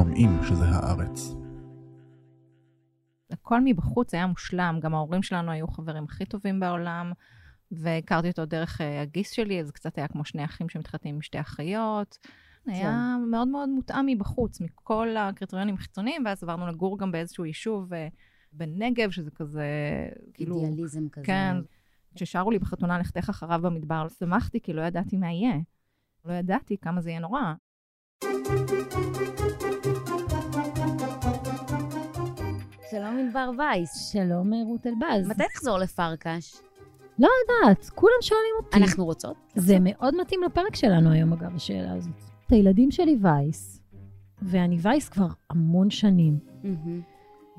שומעים שזה הארץ. הכל מבחוץ היה מושלם, גם ההורים שלנו היו חברים הכי טובים בעולם, והכרתי אותו דרך אה, הגיס שלי, אז זה קצת היה כמו שני אחים שמתחתנים עם שתי אחיות. היה מאוד מאוד מותאם מבחוץ, מכל הקריטריונים החיצוניים, ואז עברנו לגור גם באיזשהו יישוב אה, בנגב, שזה כזה, כאילו... אידיאליזם כזה. כן. כששרו לי בחתונה לכתך אחריו במדבר, שמחתי כי לא ידעתי מה יהיה. לא ידעתי כמה זה יהיה נורא. שלום ענבר וייס. שלום רות אלבז. מתי נחזור לפרקש? לא יודעת, כולם שואלים אותי. אנחנו רוצות? זה מאוד מתאים לפרק שלנו היום, אגב, השאלה הזאת. את הילדים שלי וייס, ואני וייס כבר המון שנים.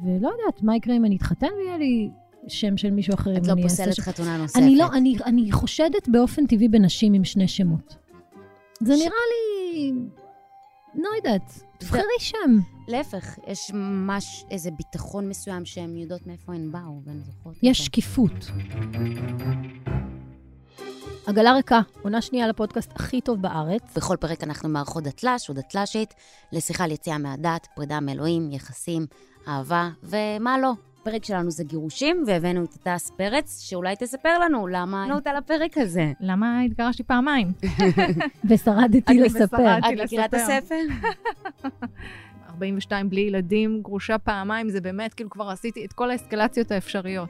ולא יודעת מה יקרה אם אני אתחתן ויהיה לי שם של מישהו אחר. את לא פוסלת חתונה נוספת. אני לא, אני, אני חושדת באופן טבעי בנשים עם שני שמות. זה נראה לי... לא יודעת, תבחרי שם. להפך, יש ממש איזה ביטחון מסוים שהן יודעות מאיפה הן באו, והן זוכרות יש. שקיפות. עגלה ריקה, עונה שנייה לפודקאסט הכי טוב בארץ. בכל פרק אנחנו מארחות דתל"ש או דתל"שית לשיחה על יציאה מהדת, פרידה מאלוהים, יחסים, אהבה ומה לא. הפרק שלנו זה גירושים, והבאנו את הדס פרץ, שאולי תספר לנו למה הבאנו אותה לפרק הזה. למה התגרשתי פעמיים? ושרדתי לספר. את מכירה את. הספר? 42 בלי ילדים, גרושה פעמיים, זה באמת, כאילו כבר עשיתי את כל האסקלציות האפשריות.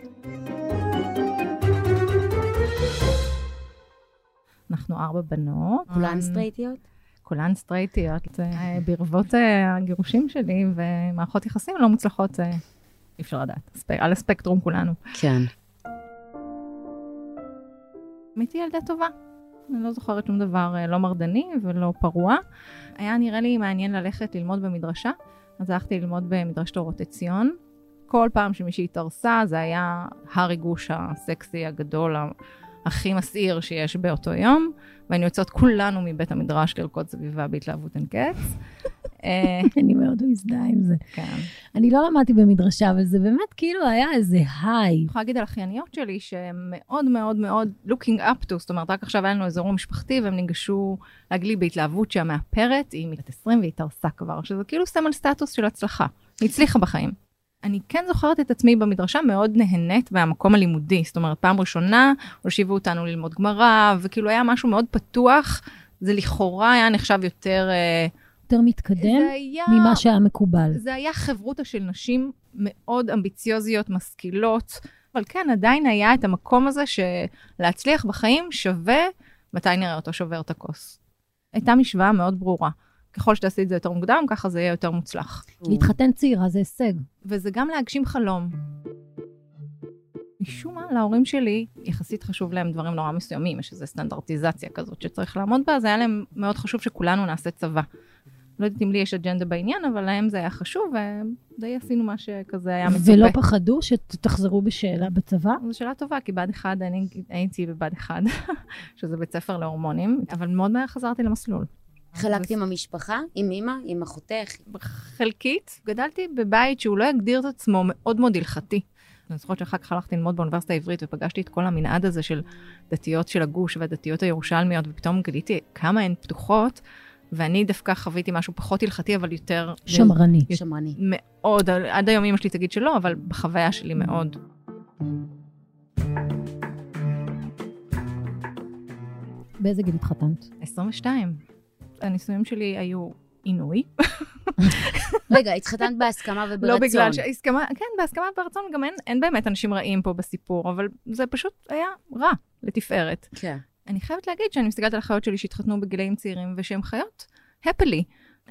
אנחנו ארבע בנות. כולן סטרייטיות? כולן סטרייטיות. אה, ברבות אה, הגירושים שלי ומערכות יחסים לא מוצלחות, אה, אי אפשר לדעת. על הספקטרום כולנו. כן. הייתי ילדה טובה. אני לא זוכרת שום דבר אה, לא מרדני ולא פרוע. היה נראה לי מעניין ללכת ללמוד במדרשה, אז הלכתי ללמוד במדרשת אורות עציון. כל פעם שמישהי התארסה זה היה הריגוש הסקסי הגדול, הכי מסעיר שיש באותו יום, והיינו יוצאות כולנו מבית המדרש לרקוד סביבה בהתלהבות אין קץ. אה, אני מאוד מזדהה עם זה. כן. אני לא למדתי במדרשה, אבל זה באמת כאילו היה איזה היי. אני יכולה להגיד על אחייניות שלי שהן מאוד מאוד מאוד looking up to, זאת אומרת, רק עכשיו היה לנו איזה אירוע משפחתי והם ניגשו להגיד לי בהתלהבות שהמאפרת היא בת 20 והיא התארסה כבר, שזה כאילו סמל סטטוס של הצלחה. היא הצליחה בחיים. אני כן זוכרת את עצמי במדרשה מאוד נהנית מהמקום הלימודי, זאת אומרת, פעם ראשונה הושיבו אותנו ללמוד גמרא, וכאילו היה משהו מאוד פתוח, זה לכאורה היה נחשב יותר... אה, יותר מתקדם היה... ממה שהיה מקובל. זה היה חברותה של נשים מאוד אמביציוזיות, משכילות, אבל כן, עדיין היה את המקום הזה שלהצליח בחיים שווה מתי נראה אותו שובר את הכוס. הייתה משוואה מאוד ברורה. ככל שתעשי את זה יותר מוקדם, ככה זה יהיה יותר מוצלח. להתחתן צעירה זה הישג. וזה גם להגשים חלום. משום מה, להורים שלי, יחסית חשוב להם דברים נורא מסוימים, יש איזו סטנדרטיזציה כזאת שצריך לעמוד בה, אז היה להם מאוד חשוב שכולנו נעשה צבא. לא יודעת אם לי יש אג'נדה בעניין, אבל להם זה היה חשוב, ודי עשינו מה שכזה היה מצופה. ולא פחדו שתחזרו בשאלה בצבא? זו שאלה טובה, כי בה"ד 1, אני הייתי בבה"ד 1, שזה בית ספר להורמונים, אבל מאוד מהר חזרתי למסלול. חלקת עם המשפחה? עם אמא? עם אחותך? חלקית, גדלתי בבית שהוא לא יגדיר את עצמו מאוד מאוד הלכתי. אני זוכרת שאחר כך הלכתי ללמוד באוניברסיטה העברית ופגשתי את כל המנעד הזה של דתיות של הגוש והדתיות הירושלמיות, ופתאום גיליתי כמה הן פתוחות, ואני דווקא חוויתי משהו פחות הלכתי, אבל יותר... שמרני. שמרני. מאוד, עד היום אמא שלי תגיד שלא, אבל בחוויה שלי מאוד. באיזה גיל התחתנת? 22. הנישואים שלי היו עינוי. רגע, התחתנת בהסכמה וברצון. לא בגלל שהסכמה, כן, בהסכמה וברצון גם אין, אין באמת אנשים רעים פה בסיפור, אבל זה פשוט היה רע לתפארת. כן. אני חייבת להגיד שאני מסתכלת על החיות שלי שהתחתנו בגילאים צעירים ושהן חיות הפלי.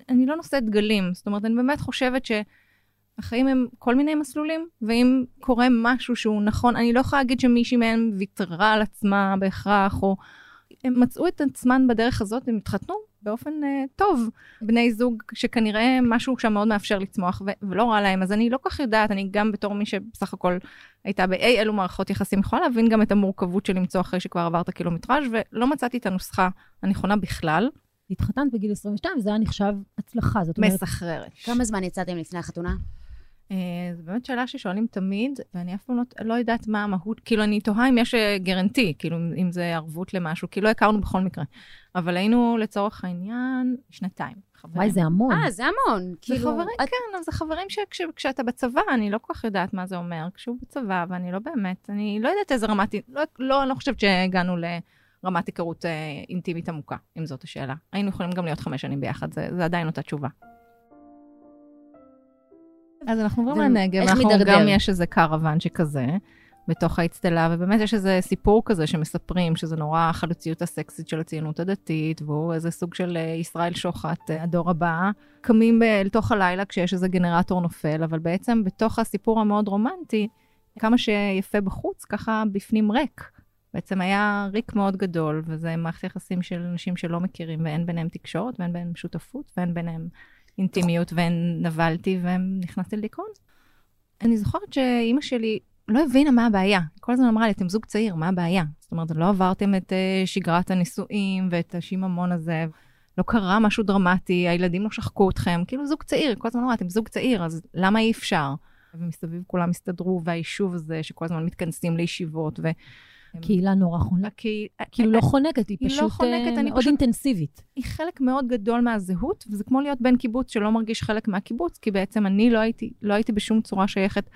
אני לא נושאת דגלים, זאת אומרת, אני באמת חושבת שהחיים הם כל מיני מסלולים, ואם קורה משהו שהוא נכון, אני לא יכולה להגיד שמישהי מהן ויתרה על עצמה בהכרח, או הם מצאו את עצמן בדרך הזאת, הם התחתנו באופן uh, טוב. בני זוג שכנראה משהו שם מאוד מאפשר לצמוח, ו- ולא רע להם, אז אני לא כל כך יודעת, אני גם בתור מי שבסך הכל הייתה באי אלו מערכות יחסים, יכולה להבין גם את המורכבות של למצוא אחרי שכבר עברת קילומטראז' ולא מצאתי את הנוסחה הנכונה בכלל. התחתנת בגיל 22, זה היה נחשב הצלחה. זאת אומרת, מסחררת. כמה זמן יצאתם לפני החתונה? אה, זו באמת שאלה ששואלים תמיד, ואני אף פעם לא, לא יודעת מה המהות, כאילו, אני תוהה אם יש אה, גרנטי, כאילו, אם זה ערבות למשהו, כי לא הכרנו בכל מקרה. אבל היינו, לצורך העניין, שנתיים. וואי, זה המון. אה, זה המון. זה כאילו, חברים, את- כן, אבל זה חברים שכשאתה בצבא, אני לא כל כך יודעת מה זה אומר, כשהוא בצבא, ואני לא באמת, אני לא יודעת איזה רמת, לא, לא, אני לא חושבת שהגענו לרמת היכרות אה, אינטימית עמוקה, אם זאת השאלה. היינו יכולים גם להיות חמש שנים ביחד, זה, זה עדיין אותה תשובה. אז אנחנו עוברים לנגב, אנחנו מידרדר? גם יש איזה קרוון שכזה. בתוך האצטלה, ובאמת יש איזה סיפור כזה שמספרים שזה נורא החלוציות הסקסית של הציונות הדתית, והוא איזה סוג של אה, ישראל שוחט, אה, הדור הבא. קמים אל תוך הלילה כשיש איזה גנרטור נופל, אבל בעצם בתוך הסיפור המאוד רומנטי, כמה שיפה בחוץ, ככה בפנים ריק. בעצם היה ריק מאוד גדול, וזה מערכת יחסים של אנשים שלא מכירים, ואין ביניהם תקשורת, ואין ביניהם שותפות, ואין ביניהם אינטימיות, ואין נבלתי, ונכנסתי לדיכאון. אני זוכרת שאימא שלי לא הבינה מה הבעיה. כל הזמן אמרה לי, אתם זוג צעיר, מה הבעיה? זאת אומרת, לא עברתם את uh, שגרת הנישואים ואת השיממון הזה, לא קרה משהו דרמטי, הילדים לא שחקו אתכם, כאילו זוג צעיר, כל הזמן אמרה, אתם זוג צעיר, אז למה אי אפשר? ומסביב כולם הסתדרו, והיישוב הזה, שכל הזמן מתכנסים לישיבות, ו... קהילה נורא חונקת. כי... כאילו לא חונקת, היא לא פשוט אה, מאוד אינטנסיבית. היא חלק מאוד גדול מהזהות, וזה כמו להיות בן קיבוץ שלא מרגיש חלק מהקיבוץ, כי בעצם אני לא הייתי, לא הייתי בשום צורה שייכת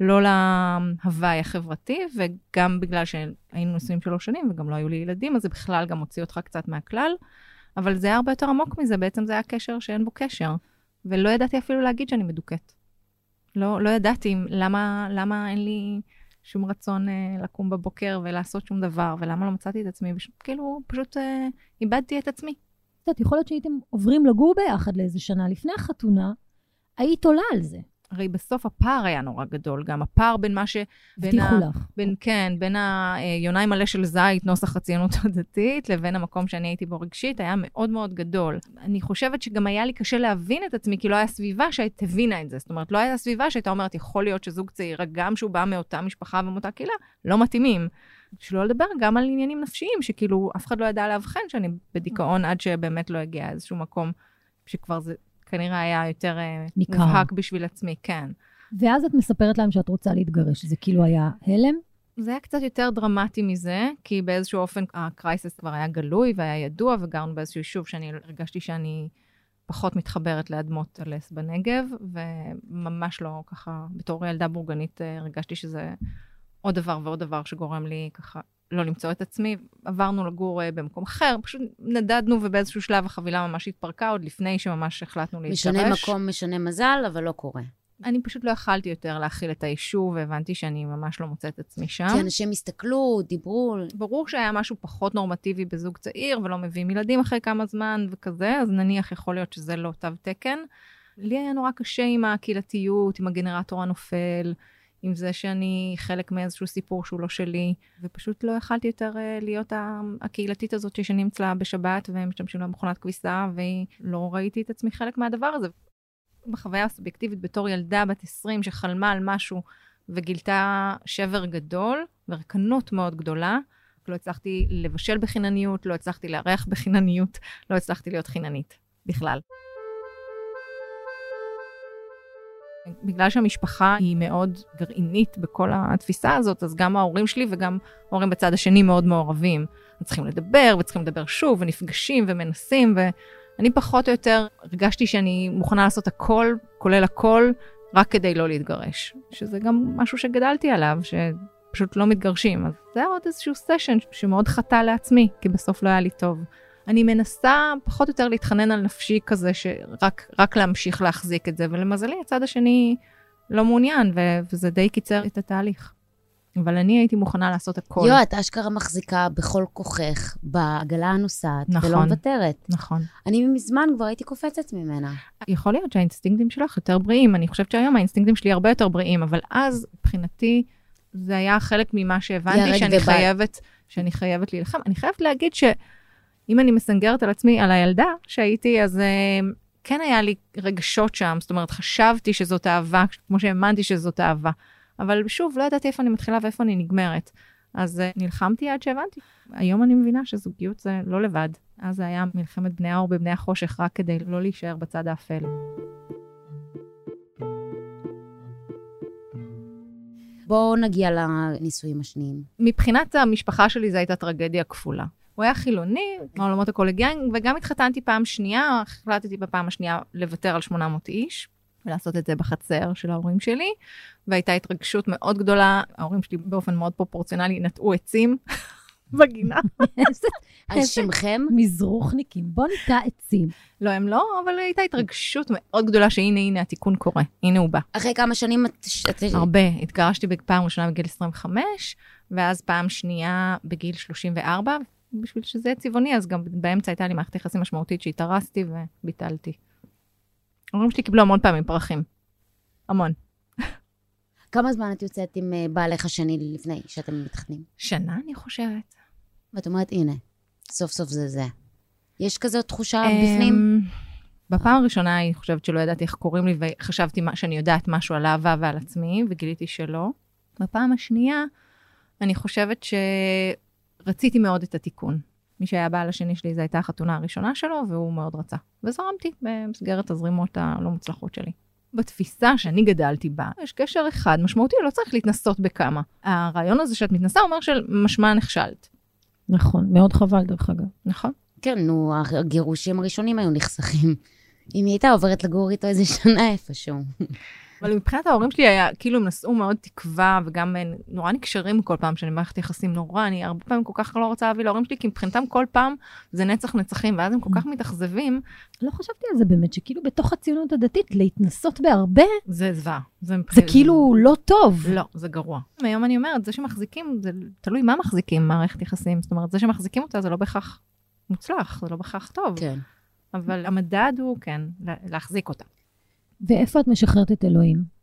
לא להוואי החברתי, וגם בגלל שהיינו נשואים שלוש שנים וגם לא היו לי ילדים, אז זה בכלל גם הוציא אותך קצת מהכלל. אבל זה היה הרבה יותר עמוק מזה, בעצם זה היה קשר שאין בו קשר. ולא ידעתי אפילו להגיד שאני מדוכאת. לא, לא ידעתי למה, למה אין לי שום רצון אה, לקום בבוקר ולעשות שום דבר, ולמה לא מצאתי את עצמי, בש... כאילו, פשוט אה, איבדתי את עצמי. את יודעת, יכול להיות שהייתם עוברים לגור ביחד לאיזה שנה לפני החתונה, היית עולה על זה. הרי בסוף הפער היה נורא גדול, גם הפער בין מה ש... הבטיחו לך. בין, כן, בין היונאי מלא של זית, נוסח הציונות הדתית, לבין המקום שאני הייתי בו רגשית, היה מאוד מאוד גדול. אני חושבת שגם היה לי קשה להבין את עצמי, כי לא היה סביבה שהיית הבינה את זה. זאת אומרת, לא הייתה סביבה שהייתה אומרת, יכול להיות שזוג צעיר, גם שהוא בא מאותה משפחה ומאותה קהילה, לא מתאימים. שלא לדבר גם על עניינים נפשיים, שכאילו אף אחד לא ידע לאבחן שאני בדיכאון עד שבאמת לא הגיע איזשהו מקום שכבר זה כנראה היה יותר אה, ניכר. מובהק בשביל עצמי, כן. ואז את מספרת להם שאת רוצה להתגרש. זה כאילו היה הלם? זה היה קצת יותר דרמטי מזה, כי באיזשהו אופן הקרייסס כבר היה גלוי והיה ידוע, וגרנו באיזשהו יישוב שאני הרגשתי שאני פחות מתחברת לאדמות הלס בנגב, וממש לא ככה, בתור ילדה בורגנית אה, הרגשתי שזה עוד דבר ועוד דבר שגורם לי ככה לא למצוא את עצמי. עברנו לגור אה, במקום אחר, פשוט נדדנו ובאיזשהו שלב החבילה ממש התפרקה, עוד לפני שממש החלטנו להתגרש. משנה מקום, משנה מזל, אבל לא קורה. אני פשוט לא יכלתי יותר להכיל את היישוב, והבנתי שאני ממש לא מוצאת את עצמי שם. כי אנשים הסתכלו, דיברו, ברור שהיה משהו פחות נורמטיבי בזוג צעיר, ולא מביאים ילדים אחרי כמה זמן וכזה, אז נניח יכול להיות שזה לא תו תקן. לי היה נורא קשה עם הקהילתיות, עם הגנרטור הנופל, עם זה שאני חלק מאיזשהו סיפור שהוא לא שלי, ופשוט לא יכלתי יותר אה, להיות הקהילתית הזאת שישנים אצלה בשבת, והם משתמשים לה במכונת כביסה, ולא ראיתי את עצמי חלק מהדבר הזה. בחוויה הסובייקטיבית בתור ילדה בת 20 שחלמה על משהו וגילתה שבר גדול ורקנות מאוד גדולה, לא הצלחתי לבשל בחינניות, לא הצלחתי לארח בחינניות, לא הצלחתי להיות חיננית בכלל. בגלל שהמשפחה היא מאוד גרעינית בכל התפיסה הזאת, אז גם ההורים שלי וגם ההורים בצד השני מאוד מעורבים. צריכים לדבר, וצריכים לדבר שוב, ונפגשים ומנסים, ואני פחות או יותר הרגשתי שאני מוכנה לעשות הכל, כולל הכל, רק כדי לא להתגרש. שזה גם משהו שגדלתי עליו, שפשוט לא מתגרשים. אז זה היה עוד איזשהו סשן שמאוד חטא לעצמי, כי בסוף לא היה לי טוב. אני מנסה פחות או יותר להתחנן על נפשי כזה, שרק רק להמשיך להחזיק את זה, ולמזלי, הצד השני לא מעוניין, ו- וזה די קיצר את התהליך. אבל אני הייתי מוכנה לעשות הכל. יו, את אשכרה מחזיקה בכל כוחך בעגלה הנוסעת, נכון. ולא מוותרת. נכון. אני מזמן כבר הייתי קופצת ממנה. יכול להיות שהאינסטינקטים שלך יותר בריאים, אני חושבת שהיום האינסטינקטים שלי הרבה יותר בריאים, אבל אז, מבחינתי, זה היה חלק ממה שהבנתי שאני ובא. חייבת, שאני חייבת להילחם. אני חייבת להגיד שאם אני מסנגרת על עצמי, על הילדה שהייתי, אז uh, כן היה לי רגשות שם, זאת אומרת, חשבתי שזאת אהבה, כמו שהאמנתי שזאת אהבה. אבל שוב, לא ידעתי איפה אני מתחילה ואיפה אני נגמרת. אז uh, נלחמתי עד שהבנתי. היום אני מבינה שזוגיות זה לא לבד. אז זה היה מלחמת בני האור בבני החושך, רק כדי לא להישאר בצד האפל. בואו נגיע לנישואים השניים. מבחינת המשפחה שלי זו הייתה טרגדיה כפולה. הוא היה חילוני, מהעולמות הקולגיאליים, וגם התחתנתי פעם שנייה, החלטתי בפעם השנייה לוותר על 800 איש, ולעשות את זה בחצר של ההורים שלי, והייתה התרגשות מאוד גדולה, ההורים שלי באופן מאוד פרופורציונלי נטעו עצים בגינה. על שמכם? מזרוחניקים. בוא ניטע עצים. לא, הם לא, אבל הייתה התרגשות מאוד גדולה שהנה, הנה, התיקון קורה, הנה הוא בא. אחרי כמה שנים את... את- הרבה. התגרשתי בפעם ראשונה בגיל 25, ואז פעם שנייה בגיל 34. בשביל שזה יהיה צבעוני, אז גם באמצע הייתה לי מערכת יחסים משמעותית שהתארסתי וביטלתי. ההורים שלי קיבלו המון פעמים פרחים. המון. כמה זמן את יוצאת עם אה, בעלך השני לפני שאתם מתחתנים? שנה, אני חושבת. ואת אומרת, הנה, סוף סוף זה זה. יש כזו תחושה בפנים? אמ, בפעם הראשונה אני חושבת שלא ידעתי איך קוראים לי, וחשבתי שאני יודעת משהו על אהבה ועל עצמי, וגיליתי שלא. בפעם השנייה, אני חושבת שרציתי מאוד את התיקון. מי שהיה הבעל השני שלי, זו הייתה החתונה הראשונה שלו, והוא מאוד רצה. וזרמתי במסגרת הזרימות הלא מוצלחות שלי. בתפיסה שאני גדלתי בה, יש קשר אחד משמעותי, לא צריך להתנסות בכמה. הרעיון הזה שאת מתנסה אומר שמשמע נכשלת, נכון, מאוד חבל דרך אגב. נכון? כן, נו, הגירושים הראשונים היו נחסכים. אם היא הייתה עוברת לגור איתו איזה שנה איפשהו. אבל מבחינת ההורים שלי היה, כאילו הם נשאו מאוד תקווה, וגם הם נורא נקשרים כל פעם שאני במערכת יחסים נורא, אני הרבה פעמים כל כך לא רוצה להביא להורים שלי, כי מבחינתם כל פעם זה נצח נצחים, ואז הם כל כך מתאכזבים, לא חשבתי על זה באמת, שכאילו בתוך הציונות הדתית, להתנסות בהרבה, זה זוועה. זה, זה מבחינת- כאילו לא טוב. לא, זה גרוע. היום אני אומרת, זה שמחזיקים, זה תלוי מה מחזיקים מערכת יחסים, זאת אומרת, זה שמחזיקים אותה זה לא בהכרח מוצלח, זה לא בהכרח טוב, כן. אבל המדד הוא, כן, לה- להחזיק אותה. ואיפה את משחררת את אלוהים?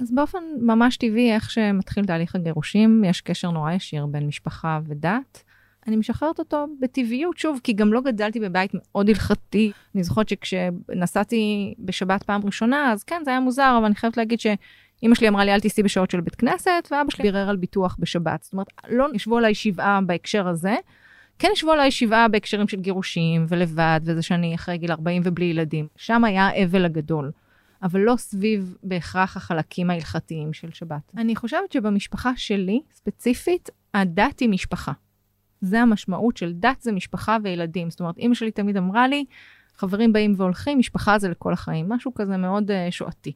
אז באופן ממש טבעי, איך שמתחיל תהליך הגירושים, יש קשר נורא ישיר בין משפחה ודת. אני משחררת אותו בטבעיות, שוב, כי גם לא גדלתי בבית מאוד הלכתי. אני זוכרת שכשנסעתי בשבת פעם ראשונה, אז כן, זה היה מוזר, אבל אני חייבת להגיד שאימא שלי אמרה לי, אל תיסעי בשעות של בית כנסת, ואבא שלי בירר על ביטוח בשבת. זאת אומרת, לא ישבו עליי שבעה בהקשר הזה. כן ישבו עליי שבעה בהקשרים של גירושים ולבד, וזה שאני אחרי גיל 40 ובלי ילדים. שם היה האבל הגדול. אבל לא סביב בהכרח החלקים ההלכתיים של שבת. אני חושבת שבמשפחה שלי, ספציפית, הדת היא משפחה. זה המשמעות של דת זה משפחה וילדים. זאת אומרת, אימא שלי תמיד אמרה לי, חברים באים והולכים, משפחה זה לכל החיים. משהו כזה מאוד uh, שואתי.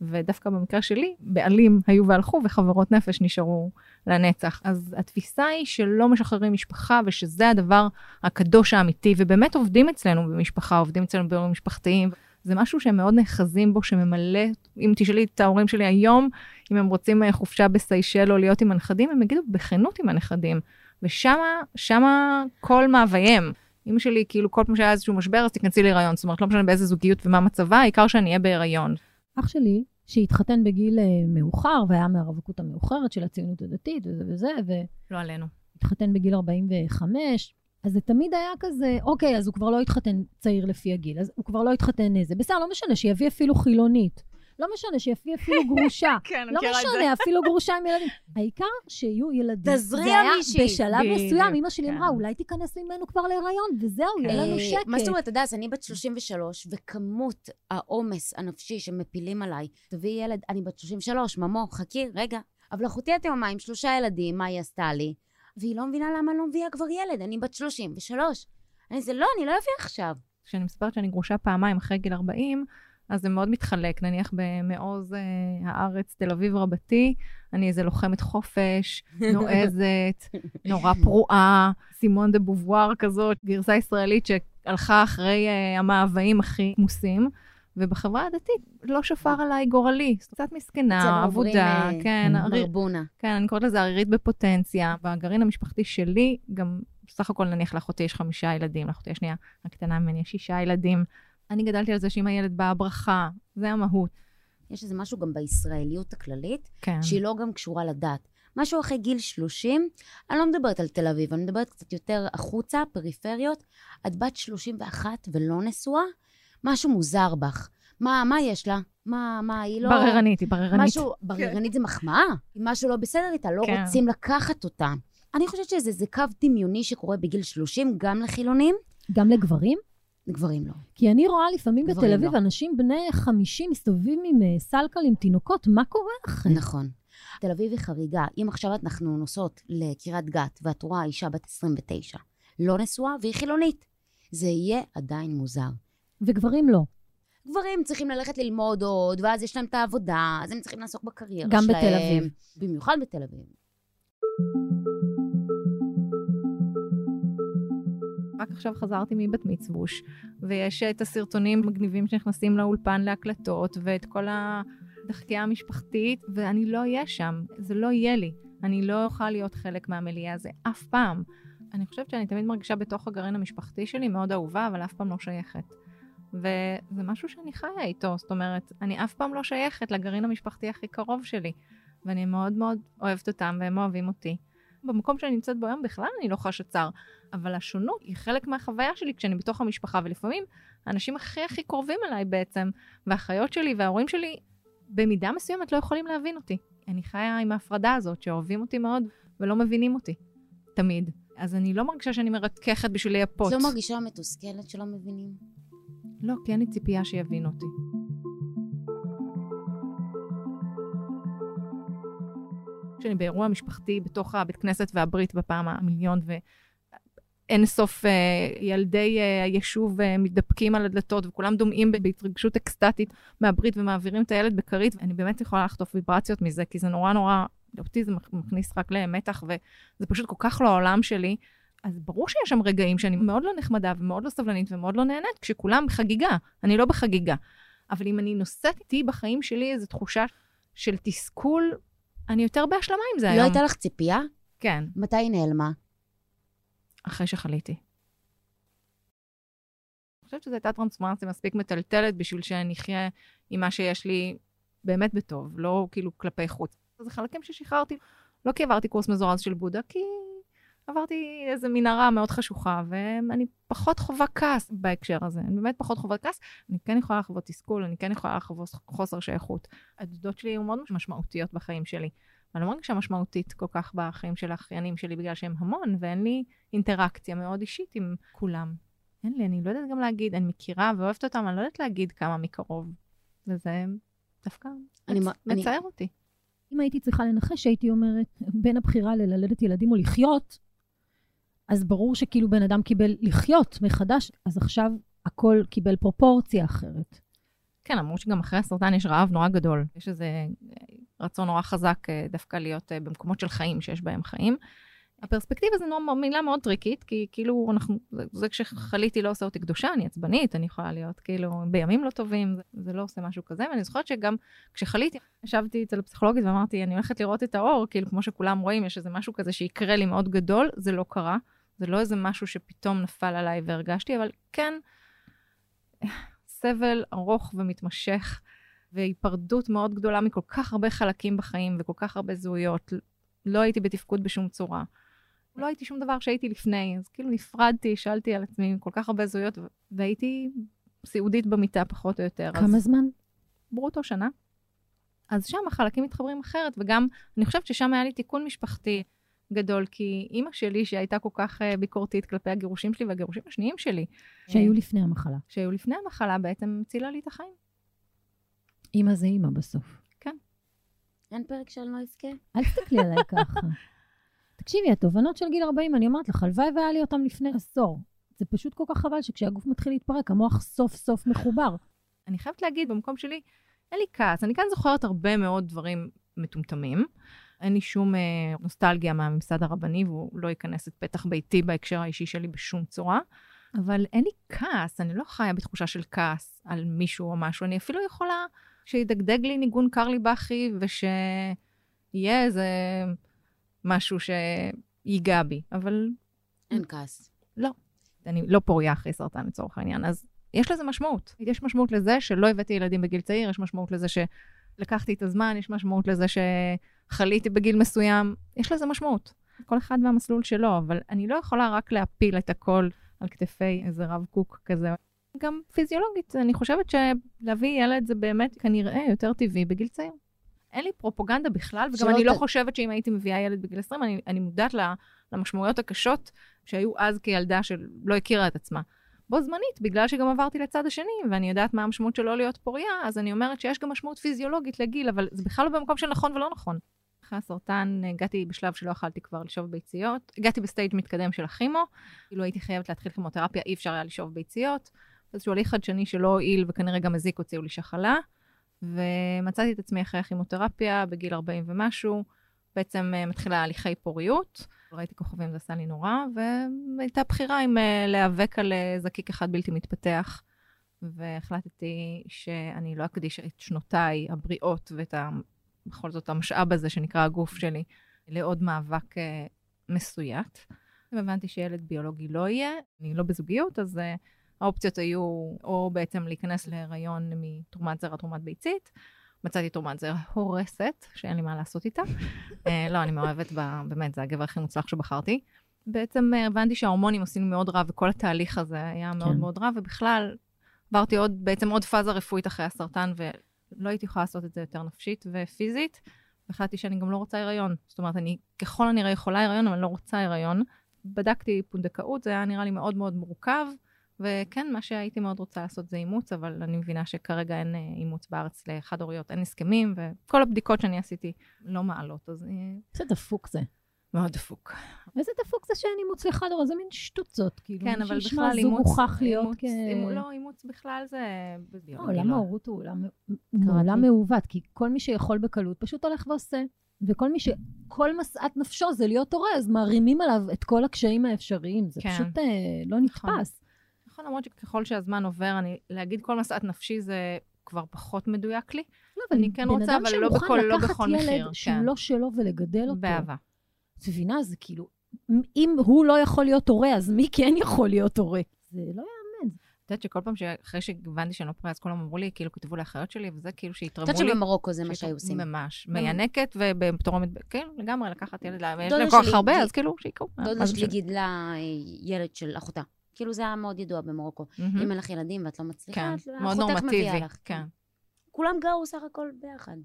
ודווקא במקרה שלי, בעלים היו והלכו וחברות נפש נשארו לנצח. אז התפיסה היא שלא משחררים משפחה ושזה הדבר הקדוש האמיתי, ובאמת עובדים אצלנו במשפחה, עובדים אצלנו באירועים משפחתיים. זה משהו שהם מאוד נאחזים בו, שממלא, אם תשאלי את ההורים שלי היום, אם הם רוצים אה, חופשה בסיישל או להיות עם הנכדים, הם יגידו בכנות עם הנכדים. ושמה, שמה כל מאווייהם. אמא שלי, כאילו, כל פעם שהיה איזשהו משבר, אז תיכנסי להיריון. זאת אומרת, לא משנה באיזה זוגיות ומה מצבה, העיקר שאני אהיה בהיריון. אח שלי, שהתחתן בגיל אה, מאוחר, והיה מהרווקות המאוחרת של הציונות הדתית וזה וזה, לא עלינו. והתחתן בגיל 45, אז זה תמיד היה כזה, אוקיי, אז הוא כבר לא התחתן צעיר לפי הגיל, אז הוא כבר לא התחתן איזה. בסדר, לא משנה, שיביא אפילו חילונית. לא משנה, שיביא אפילו גרושה. כן, לא משנה, אפילו גרושה עם ילדים. העיקר שיהיו ילדים. תזריע זה היה מישהי. בשלב מסוים, אמא שלי כן. אמרה, אולי תיכנס ממנו כבר להיריון, וזהו, יהיה לנו אה, שקט. מה זאת אומרת, הדס, אני בת 33, וכמות העומס הנפשי שמפילים עליי, תביאי ילד, אני בת 33, ממו, חכי, רגע. אבל אחותי התאומה עם שלושה ילדים, מה היא עשתה לי? והיא לא מבינה למה אני לא מביאה כבר ילד, אני בת 33. אני זה לא, אני לא אביא עכשיו. כשאני מספרת שאני גרושה פעמיים אחרי גיל 40, אז זה מאוד מתחלק. נניח במעוז אה, הארץ, תל אביב רבתי, אני איזה לוחמת חופש, נועזת, נורא פרועה, סימון דה בובואר כזאת, גרסה ישראלית שהלכה אחרי אה, המאוויים הכי עמוסים. ובחברה הדתית לא שפר עליי גורלי, קצת מסכנה, עבודה, אה, כן, ברבונה. כן, אני קוראת לזה ערירית בפוטנציה. בגרעין המשפחתי שלי, גם בסך הכל נניח לאחותי יש חמישה ילדים, לאחותי השנייה הקטנה ממני יש שישה ילדים. אני גדלתי על זה שאם הילד באה ברכה, זה המהות. יש איזה משהו גם בישראליות הכללית, כן. שהיא לא גם קשורה לדת. משהו אחרי גיל 30, אני לא מדברת על תל אביב, אני מדברת קצת יותר החוצה, פריפריות. את בת 31 ולא נשואה? משהו מוזר בך. מה, מה יש לה? מה, מה, היא לא... בררנית, היא בררנית. משהו, בררנית זה מחמאה. אם משהו לא בסדר איתה, לא כן. רוצים לקחת אותה. אני חושבת שזה זה קו דמיוני שקורה בגיל 30, גם לחילונים, גם לגברים? לגברים לא. כי אני רואה לפעמים גברים בתל אביב לא. אנשים בני 50 מסתובבים עם אה, סלקל עם תינוקות, מה קורה לכם? נכון. תל אביב היא חריגה. אם עכשיו אנחנו נוסעות לקריית גת ואת רואה אישה בת 29, לא נשואה והיא חילונית, זה יהיה עדיין מוזר. וגברים לא. גברים צריכים ללכת ללמוד עוד, ואז יש להם את העבודה, אז הם צריכים לעסוק בקריירה גם שלהם. בתל אביב. במיוחד בתל אביב. רק עכשיו חזרתי מבת מצווש, ויש את הסרטונים המגניבים שנכנסים לאולפן להקלטות, ואת כל הדחקייה המשפחתית, ואני לא אהיה שם, זה לא יהיה לי. אני לא אוכל להיות חלק מהמליאה הזה אף פעם. אני חושבת שאני תמיד מרגישה בתוך הגרעין המשפחתי שלי מאוד אהובה, אבל אף פעם לא שייכת. וזה משהו שאני חיה איתו, זאת אומרת, אני אף פעם לא שייכת לגרעין המשפחתי הכי קרוב שלי, ואני מאוד מאוד אוהבת אותם והם אוהבים אותי. במקום שאני נמצאת בו היום בכלל אני לא חשה צער, אבל השונות היא חלק מהחוויה שלי כשאני בתוך המשפחה, ולפעמים האנשים הכי הכי קרובים אליי בעצם, והאחיות שלי וההורים שלי, במידה מסוימת לא יכולים להבין אותי. אני חיה עם ההפרדה הזאת, שאוהבים אותי מאוד ולא מבינים אותי, תמיד. אז אני לא מרגישה שאני מרככת בשביל לייפות. את לא מרגישה מתוסכלת שלא מבינים? לא, כי אין לי ציפייה שיבינו אותי. כשאני באירוע משפחתי בתוך הבית כנסת והברית בפעם המיליון, ואין סוף אה, ילדי אה, היישוב אה, מתדפקים על הדלתות, וכולם דומעים בהתרגשות אקסטטית מהברית ומעבירים את הילד בכרית, ואני באמת יכולה לחטוף ויברציות מזה, כי זה נורא נורא, אותי זה מכניס רק למתח, וזה פשוט כל כך לא העולם שלי. אז ברור שיש שם רגעים שאני מאוד לא נחמדה ומאוד לא סבלנית ומאוד לא נהנית, כשכולם בחגיגה. אני לא בחגיגה. אבל אם אני נושאת איתי בחיים שלי איזו תחושה של תסכול, אני יותר בהשלמה עם זה לא היום. הייתה לך ציפייה? כן, מתי היא נעלמה? אחרי שחליתי. אני חושבת שזו הייתה טרנספורמציה מספיק מטלטלת בשביל שאני אחיה עם מה שיש לי באמת בטוב, לא כאילו כלפי חוץ. זה חלקים ששחררתי, לא כי עברתי קורס מזורז של בודה, כי עברתי איזו מנהרה מאוד חשוכה, ואני פחות חווה כעס בהקשר הזה. אני באמת פחות חווה כעס. אני כן יכולה לחוות תסכול, אני כן יכולה לחוות חוסר שייכות. הדודות שלי היו מאוד משמעותיות בחיים שלי. אני לא מרגישה משמעותית כל כך בחיים של האחיינים שלי, בגלל שהם המון, ואין לי אינטראקציה מאוד אישית עם כולם. אין לי, אני לא יודעת גם להגיד, אני מכירה ואוהבת אותם, אני לא יודעת להגיד כמה מקרוב. וזה דווקא אני מצ... אני- מצער אותי. אם הייתי צריכה לנחש, הייתי אומרת, בין הבחירה ללדת ילדים או לחיות, אז ברור שכאילו בן אדם קיבל לחיות מחדש, אז עכשיו הכל קיבל פרופורציה אחרת. כן, אמרו שגם אחרי הסרטן יש רעב נורא גדול. יש איזה אה, רצון נורא חזק אה, דווקא להיות אה, במקומות של חיים, שיש בהם חיים. הפרספקטיבה זו מילה מאוד טריקית, כי כאילו אנחנו, זה כשחליתי לא עושה אותי קדושה, אני עצבנית, אני יכולה להיות כאילו בימים לא טובים, זה, זה לא עושה משהו כזה. ואני זוכרת שגם כשחליתי, ישבתי אצל הפסיכולוגית ואמרתי, אני הולכת לראות את האור, כאילו כמו שכולם רואים, יש איזה משהו כזה שיקרה לי מאוד גדול, זה לא קרה. זה לא איזה משהו שפתאום נפל עליי והרגשתי, אבל כן, סבל ארוך ומתמשך, והיפרדות מאוד גדולה מכל כך הרבה חלקים בחיים וכל כך הרבה זהויות. לא הייתי בתפקוד בשום צורה. לא הייתי שום דבר שהייתי לפני, אז כאילו נפרדתי, שאלתי על עצמי כל כך הרבה זהויות, והייתי סיעודית במיטה פחות או יותר. כמה אז זמן? ברוטו שנה. אז שם החלקים מתחברים אחרת, וגם אני חושבת ששם היה לי תיקון משפחתי גדול, כי אימא שלי, שהייתה כל כך אה, ביקורתית כלפי הגירושים שלי והגירושים השניים שלי, שהיו אה, לפני המחלה. שהיו לפני המחלה, בעצם הצילה לי את החיים. אימא זה אימא בסוף. אין פרק שאני לא אזכה? אל תסתכלי עליי ככה. תקשיבי, התובנות של גיל 40, אני אומרת לך, הלוואי והיה לי אותם לפני עשור. זה פשוט כל כך חבל שכשהגוף מתחיל להתפרק, המוח סוף סוף מחובר. אני חייבת להגיד, במקום שלי, אין לי כעס. אני כאן זוכרת הרבה מאוד דברים מטומטמים. אין לי שום אה, נוסטלגיה מהממסד הרבני, והוא לא ייכנס את פתח ביתי בהקשר האישי שלי בשום צורה. אבל אין לי כעס, אני לא חיה בתחושה של כעס על מישהו או משהו. אני אפילו יכולה שידגדג לי ניגון קרלי בכי, ושיהיה איזה משהו שיגע בי. אבל אין כעס. אני לא פוריה אחרי סרטן לצורך העניין, אז יש לזה משמעות. יש משמעות לזה שלא הבאתי ילדים בגיל צעיר, יש משמעות לזה שלקחתי את הזמן, יש משמעות לזה שחליתי בגיל מסוים, יש לזה משמעות. כל אחד והמסלול שלו, אבל אני לא יכולה רק להפיל את הכל על כתפי איזה רב קוק כזה. גם פיזיולוגית, אני חושבת שלהביא ילד זה באמת כנראה יותר טבעי בגיל צעיר. אין לי פרופוגנדה בכלל, וגם אני לא ת- חושבת שאם הייתי מביאה ילד בגיל 20, אני, אני מודעת למשמעויות הקשות שהיו אז כילדה שלא הכירה את עצמה. בו זמנית, בגלל שגם עברתי לצד השני, ואני יודעת מה המשמעות של לא להיות פוריה, אז אני אומרת שיש גם משמעות פיזיולוגית לגיל, אבל זה בכלל לא במקום של נכון ולא נכון. אחרי הסרטן הגעתי בשלב שלא יכלתי כבר לשאוב ביציות. הגעתי ב stage מתקדם של הכימו, כאילו הייתי חייבת להתחיל כימותרפיה, אי אפשר היה לשאוב ביציות. איזשהו הליך חדשני שלא הועיל וכנראה גם הזיק, הוציאו לי שחלה. ומצאתי את עצמי אחרי הכימותרפיה בגיל 40 ומשהו, בעצם uh, מתחילה הליכי פוריות. ראיתי כוכבים, זה עשה לי נורא, והייתה בחירה אם uh, להיאבק על זקיק אחד בלתי מתפתח. והחלטתי שאני לא אקדיש את שנותיי הבריאות ואת. בכל זאת המשאב הזה שנקרא הגוף שלי לעוד מאבק uh, מסויט. הבנתי שילד ביולוגי לא יהיה, אני לא בזוגיות, אז uh, האופציות היו או בעצם להיכנס להיריון מתרומת זרע, תרומת ביצית. מצאתי תרומת זרע הורסת, שאין לי מה לעשות איתה. uh, לא, אני מאוהבת בה, באמת, זה הגבר הכי מוצלח שבחרתי. בעצם uh, הבנתי שההורמונים לי מאוד רע, וכל התהליך הזה היה מאוד כן. מאוד רע, ובכלל, עברתי עוד, בעצם עוד פאזה רפואית אחרי הסרטן, ולא הייתי יכולה לעשות את זה יותר נפשית ופיזית. והחלטתי שאני גם לא רוצה הריון. זאת אומרת, אני ככל הנראה יכולה הריון, אבל לא רוצה הריון. בדקתי פונדקאות, זה היה נראה לי מאוד מאוד מורכב, וכן, מה שהייתי מאוד רוצה לעשות זה אימוץ, אבל אני מבינה שכרגע אין אה, אימוץ בארץ לחד הוריות, אין הסכמים, וכל הבדיקות שאני עשיתי לא מעלות, אז אה, איזה דפוק זה. מאוד דפוק. איזה דפוק זה שאין אימוץ לחד הורה, זה מין שטות זאת. כאילו, כן, אבל בכלל אימוץ, מוכרח להיות אימוץ, כ... אימוץ, לא, אימוץ בכלל זה... לא, עולם לא. ההורות הוא עולם הוא עולם מעוות, כי כל מי שיכול בקלות פשוט הולך ועושה. וכל מי ש... כל משאת נפשו זה להיות הורה, אז מערימים עליו את כל הקשיים האפשריים. זה כן. פשוט אה, לא נכון. נתפס. נכון, למרות שככל שהזמן עובר, אני, להגיד כל משאת נפשי זה כבר פחות מדויק לי. לא, אני כן רוצה, אבל לא בכל- לא בכל מחיר, בן אדם שמוכן לקחת ילד שהוא כן. לא שלו ולגדל אותו. באהבה. את מבינה? זה כאילו, אם הוא לא יכול להיות הורה, אז מי כן יכול להיות הורה? זה לא יאמן. את יודעת שכל פעם שאחרי שהבנתי שאני לא פריאה, אז כולם אמרו לי, כאילו כתבו לאחיות שלי, וזה כאילו את שיתרמו יודעת לי. שבמרוקו זה מה שהיו עושים. ממש. מיינקת ובתור... כן, לגמרי, לקחת ילד, יש להם כל כך הרבה, אז כאילו, שיקרו. דודה שלי? גידלה אה, ילד של אחותה. כאילו זה היה מאוד ידוע במרוקו. אם אין לך ילדים ואת לא מצליחה, כן, מאוד אחותך מביאה נורמטיבי. לך. כן. כולם גרו סך הכל ביחד.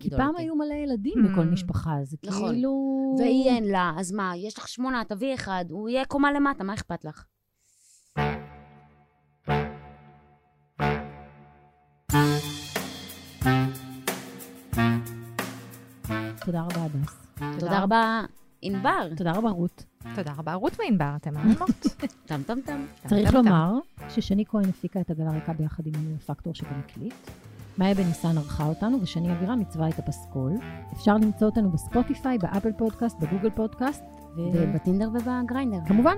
כי פעם אותי. היו מלא ילדים בכל Mm. משפחה, זה נכון. כאילו... והיא אין לה, אז מה, יש לך שמונה, תביאי אחד, הוא יהיה קומה למטה, מה אכפת לך? תודה רבה, הדס. תודה רבה, ענבר. תודה רבה, רות. תודה רבה, רות וענבר, אתם מהממות. טם טם טם. צריך לומר ששני כהן הפיקה את עגלה ריקה ביחד עם הפקטור שבמקליט. מאיה בניסן ערכה אותנו, ושני אבירם מצווה את הפסקול. אפשר למצוא אותנו בספוטיפיי, באפל פודקאסט, בגוגל פודקאסט, ובטינדר ובגריינדר. וכמובן,